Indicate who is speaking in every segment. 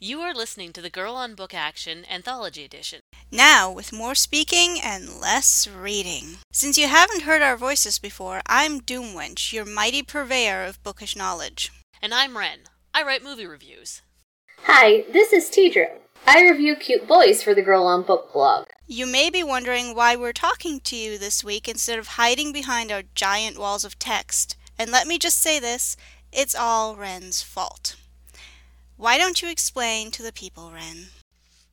Speaker 1: You are listening to the Girl on Book Action Anthology Edition.
Speaker 2: Now, with more speaking and less reading. Since you haven't heard our voices before, I'm Doomwench, your mighty purveyor of bookish knowledge.
Speaker 1: And I'm Ren. I write movie reviews.
Speaker 3: Hi, this is Tidra. I review cute boys for the Girl on Book blog.
Speaker 2: You may be wondering why we're talking to you this week instead of hiding behind our giant walls of text. And let me just say this it's all Ren's fault. Why don't you explain to the people, Ren?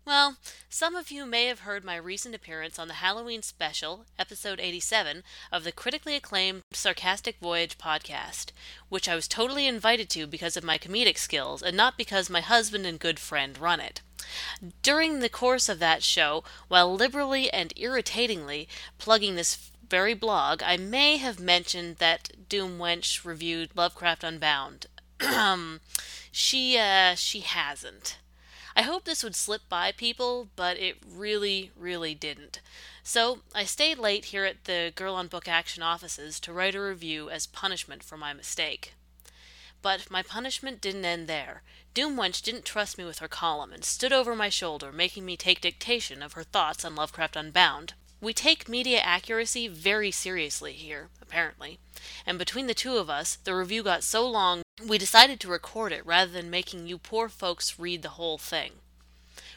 Speaker 1: Well, some of you may have heard my recent appearance on the Halloween special, episode 87, of the critically acclaimed Sarcastic Voyage podcast, which I was totally invited to because of my comedic skills and not because my husband and good friend run it. During the course of that show, while liberally and irritatingly plugging this very blog, I may have mentioned that Doomwench reviewed Lovecraft Unbound. she uh she hasn't. I hope this would slip by people, but it really, really didn't. So I stayed late here at the Girl on Book Action offices to write a review as punishment for my mistake. But my punishment didn't end there. Doomwench didn't trust me with her column and stood over my shoulder, making me take dictation of her thoughts on Lovecraft Unbound. We take media accuracy very seriously here, apparently, and between the two of us, the review got so long we decided to record it rather than making you poor folks read the whole thing.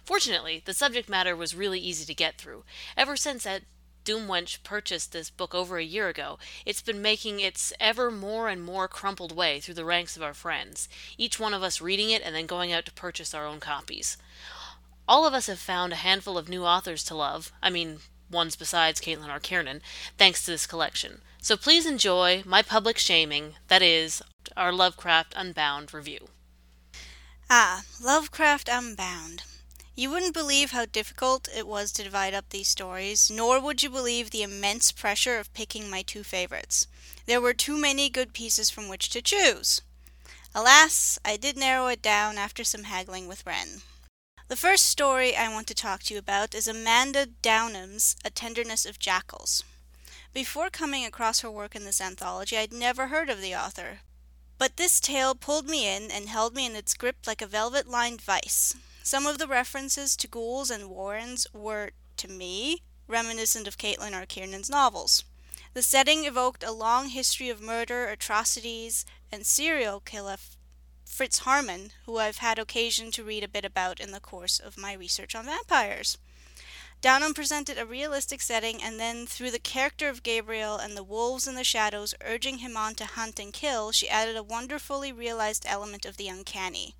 Speaker 1: Fortunately, the subject matter was really easy to get through. Ever since that Doomwench purchased this book over a year ago, it's been making its ever more and more crumpled way through the ranks of our friends, each one of us reading it and then going out to purchase our own copies. All of us have found a handful of new authors to love, I mean, ones besides Caitlin R. Kiernan, thanks to this collection. So please enjoy my public shaming, that is, our Lovecraft Unbound review.
Speaker 2: Ah, Lovecraft Unbound. You wouldn't believe how difficult it was to divide up these stories, nor would you believe the immense pressure of picking my two favorites. There were too many good pieces from which to choose. Alas, I did narrow it down after some haggling with Ren. The first story I want to talk to you about is Amanda Downum's A Tenderness of Jackals. Before coming across her work in this anthology, I'd never heard of the author. But this tale pulled me in and held me in its grip like a velvet lined vice. Some of the references to ghouls and warrens were, to me, reminiscent of Caitlin R. Kiernan's novels. The setting evoked a long history of murder, atrocities, and serial killer Fritz Haarmann, who I've had occasion to read a bit about in the course of my research on vampires. Downum presented a realistic setting, and then, through the character of Gabriel and the wolves in the shadows urging him on to hunt and kill, she added a wonderfully realized element of the uncanny.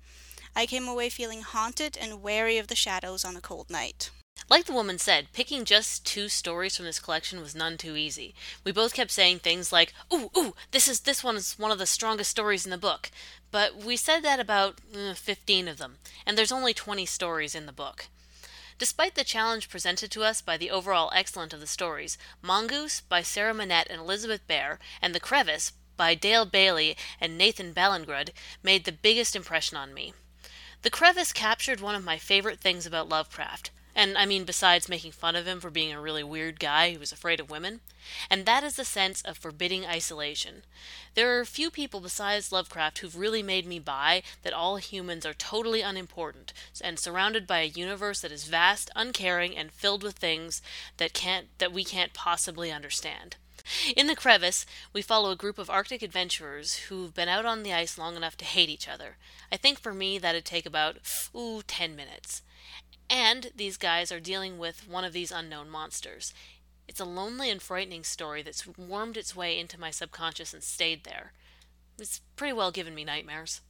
Speaker 2: I came away feeling haunted and wary of the shadows on a cold night.
Speaker 1: Like the woman said, picking just two stories from this collection was none too easy. We both kept saying things like, "Ooh, ooh, this is this one is one of the strongest stories in the book." But we said that about uh, 15 of them, and there's only 20 stories in the book. Despite the challenge presented to us by the overall excellence of the stories, Mongoose by Sarah Monette and Elizabeth Bear, and The Crevice by Dale Bailey and Nathan Ballingrud made the biggest impression on me. The Crevice captured one of my favorite things about Lovecraft, and I mean besides making fun of him for being a really weird guy who was afraid of women, and that is the sense of forbidding isolation. There are few people besides Lovecraft who've really made me buy that all humans are totally unimportant and surrounded by a universe that is vast, uncaring, and filled with things that can't that we can't possibly understand. In the crevice, we follow a group of Arctic adventurers who've been out on the ice long enough to hate each other. I think for me that'd take about, ooh, ten minutes. And these guys are dealing with one of these unknown monsters. It's a lonely and frightening story that's wormed its way into my subconscious and stayed there. It's pretty well given me nightmares.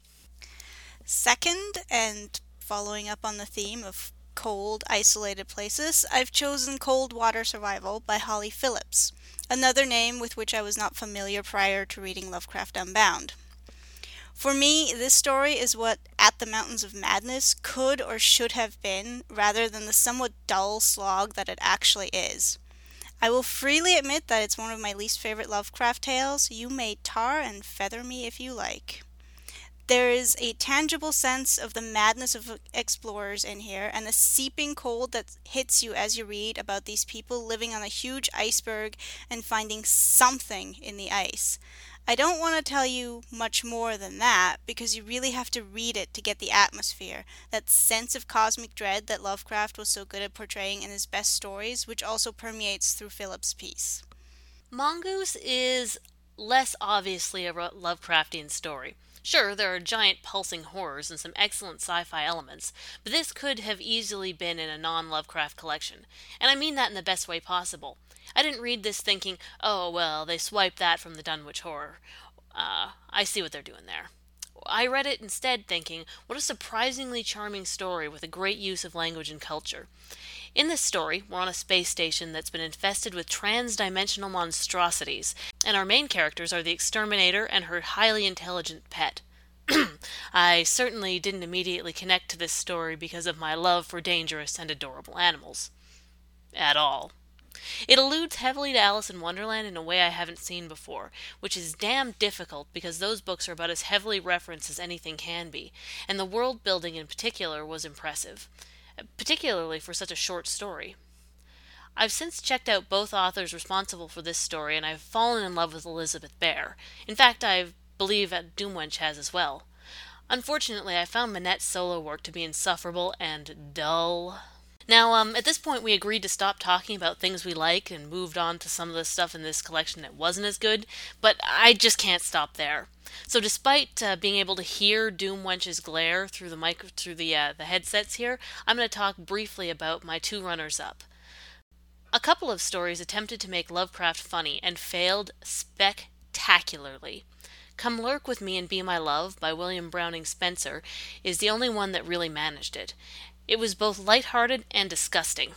Speaker 2: Second, and following up on the theme of cold, isolated places, I've chosen Cold Water Survival by Holly Phillips another name with which I was not familiar prior to reading Lovecraft Unbound. For me, this story is what At the Mountains of Madness could or should have been, rather than the somewhat dull slog that it actually is. I will freely admit that it's one of my least favorite Lovecraft tales. You may tar and feather me if you like. There is a tangible sense of the madness of explorers in here and the seeping cold that hits you as you read about these people living on a huge iceberg and finding something in the ice. I don't want to tell you much more than that because you really have to read it to get the atmosphere, that sense of cosmic dread that Lovecraft was so good at portraying in his best stories, which also permeates through Phillips' piece.
Speaker 1: Mongoose is less obviously a Lovecraftian story. Sure, there are giant pulsing horrors and some excellent sci fi elements, but this could have easily been in a non Lovecraft collection. And I mean that in the best way possible. I didn't read this thinking, oh, well, they swiped that from the Dunwich Horror. Uh, I see what they're doing there. I read it instead thinking, what a surprisingly charming story with a great use of language and culture. In this story, we're on a space station that's been infested with transdimensional monstrosities, and our main characters are the exterminator and her highly intelligent pet. I certainly didn't immediately connect to this story because of my love for dangerous and adorable animals. At all. It alludes heavily to Alice in Wonderland in a way I haven't seen before, which is damn difficult because those books are about as heavily referenced as anything can be, and the world building in particular was impressive particularly for such a short story. I've since checked out both authors responsible for this story, and I've fallen in love with Elizabeth Bear. In fact, I believe that Doomwench has as well. Unfortunately, I found Monette's solo work to be insufferable and dull. Now, um, at this point, we agreed to stop talking about things we like and moved on to some of the stuff in this collection that wasn't as good, but I just can't stop there. So, despite uh, being able to hear Doomwench's glare through the mic through the uh, the headsets here, I'm going to talk briefly about my two runners-up. A couple of stories attempted to make Lovecraft funny and failed spectacularly. Come Lurk with Me and Be My Love by William Browning Spencer is the only one that really managed it. It was both light-hearted and disgusting.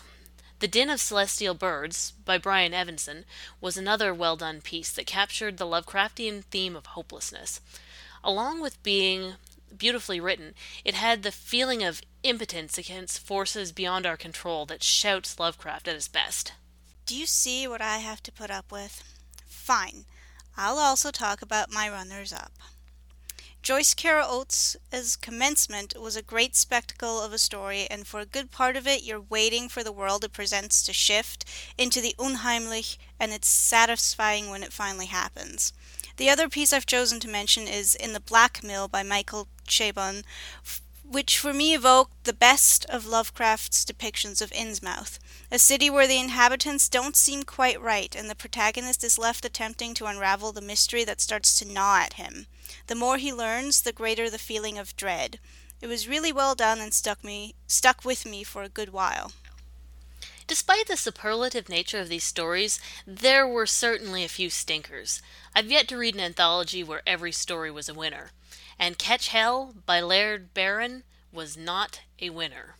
Speaker 1: The Din of Celestial Birds, by Brian Evenson, was another well done piece that captured the Lovecraftian theme of hopelessness. Along with being beautifully written, it had the feeling of impotence against forces beyond our control that shouts Lovecraft at his best.
Speaker 2: Do you see what I have to put up with? Fine. I'll also talk about my runners up. Joyce Carol Oates' commencement was a great spectacle of a story, and for a good part of it you're waiting for the world it presents to shift into the unheimlich, and it's satisfying when it finally happens. The other piece I've chosen to mention is In the Black Mill by Michael Chabon, which for me evoked the best of Lovecraft's depictions of Innsmouth, a city where the inhabitants don't seem quite right, and the protagonist is left attempting to unravel the mystery that starts to gnaw at him. The more he learns, the greater the feeling of dread. It was really well done and stuck me stuck with me for a good while.
Speaker 1: Despite the superlative nature of these stories, there were certainly a few stinkers. I've yet to read an anthology where every story was a winner and Catch Hell by Laird Barron was not a winner.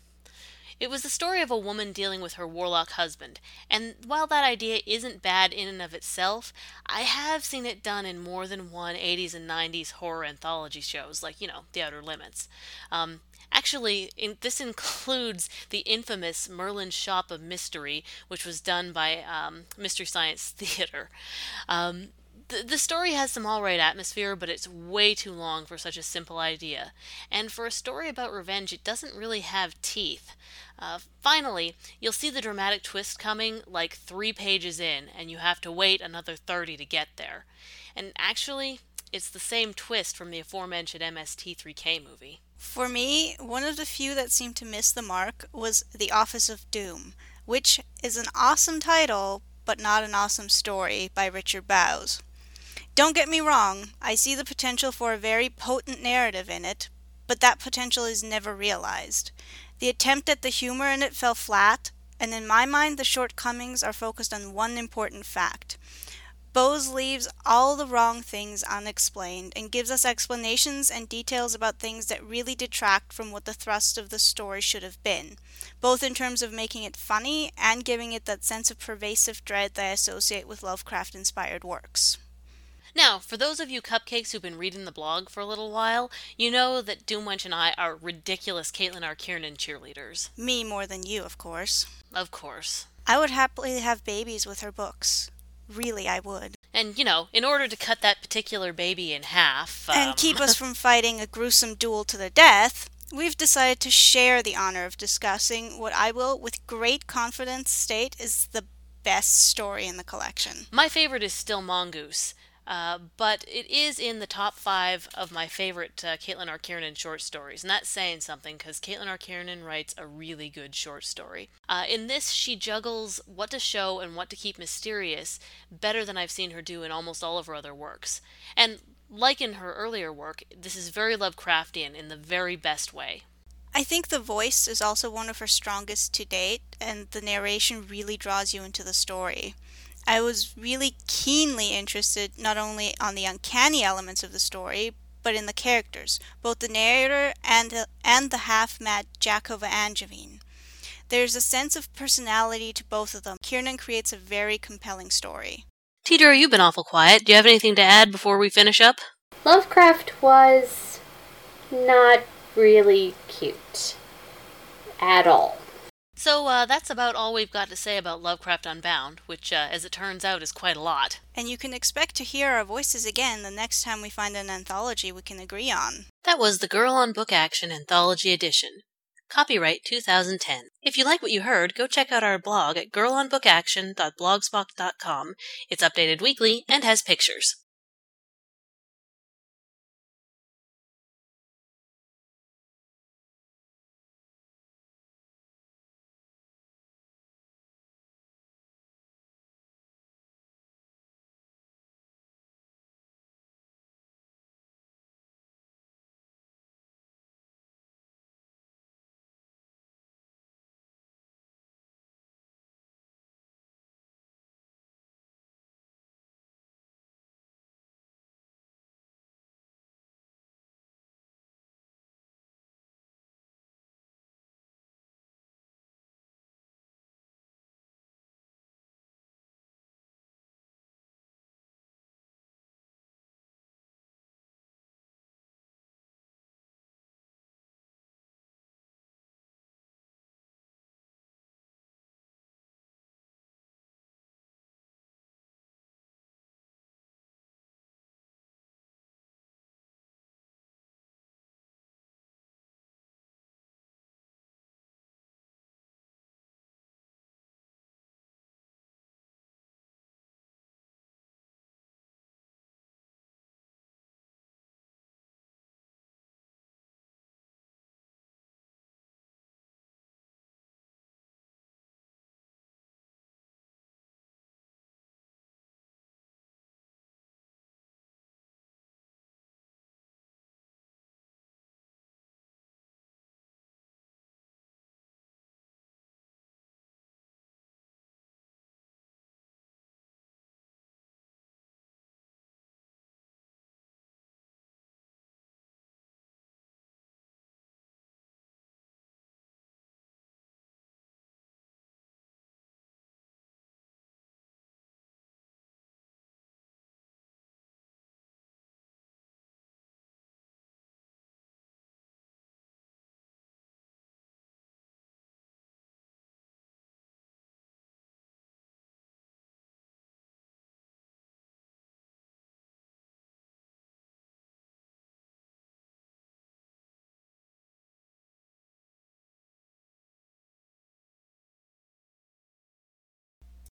Speaker 1: It was the story of a woman dealing with her warlock husband, and while that idea isn't bad in and of itself, I have seen it done in more than one 80s and 90s horror anthology shows, like, you know, The Outer Limits. Um, actually, in, this includes the infamous Merlin's Shop of Mystery, which was done by um, Mystery Science Theater. Um, the, story has some alright atmosphere, but it's way too long for such a simple idea. And for a story about revenge, it doesn't really have teeth. Uh, finally, you'll see the dramatic twist coming like three pages in, and you have to wait another 30 to get there. And actually, it's the same twist from the aforementioned MST3K movie.
Speaker 2: For me, one of the few that seemed to miss the mark was The Office of Doom, which is an awesome title, but not an awesome story by Richard Bowes. Don't get me wrong, I see the potential for a very potent narrative in it, but that potential is never realized. The attempt at the humor in it fell flat, and in my mind, the shortcomings are focused on one important fact. Bowes leaves all the wrong things unexplained and gives us explanations and details about things that really detract from what the thrust of the story should have been, both in terms of making it funny and giving it that sense of pervasive dread that I associate with Lovecraft inspired works.
Speaker 1: Now, for those of you cupcakes who've been reading the blog for a little while, you know that Doomwench and I are ridiculous Caitlin R. Kiernan cheerleaders.
Speaker 2: Me more than you, of course.
Speaker 1: Of course.
Speaker 2: I would happily have babies with her books. Really, I would.
Speaker 1: And, you know, in order to cut that particular baby in half. Um...
Speaker 2: And keep us from fighting a gruesome duel to the death, we've decided to share the honor of discussing what I will, with great confidence, state is the best story in the collection.
Speaker 1: My favorite is still Mongoose. Uh, but it is in the top five of my favorite uh, Caitlin R. Kiernan short stories, and that's saying something because Caitlin R. Kiernan writes a really good short story. Uh, in this, she juggles what to show and what to keep mysterious better than I've seen her do in almost all of her other works. And like in her earlier work, this is very Lovecraftian in the very best way.
Speaker 2: I think the voice is also one of her strongest to date, and the narration really draws you into the story. I was really keenly interested not only on the uncanny elements of the story, but in the characters, both the narrator and the, and the half-mad Jacova Angevine. There's a sense of personality to both of them. Kiernan creates a very compelling story.
Speaker 1: Teeter, you've been awful quiet. Do you have anything to add before we finish up?
Speaker 3: Lovecraft was not really cute at all.
Speaker 1: So uh, that's about all we've got to say about Lovecraft Unbound, which, uh, as it turns out, is quite a lot.
Speaker 2: And you can expect to hear our voices again the next time we find an anthology we can agree on.
Speaker 1: That was the Girl on Book Action Anthology Edition. Copyright 2010. If you like what you heard, go check out our blog at girlonbookaction.blogspot.com. It's updated weekly and has pictures.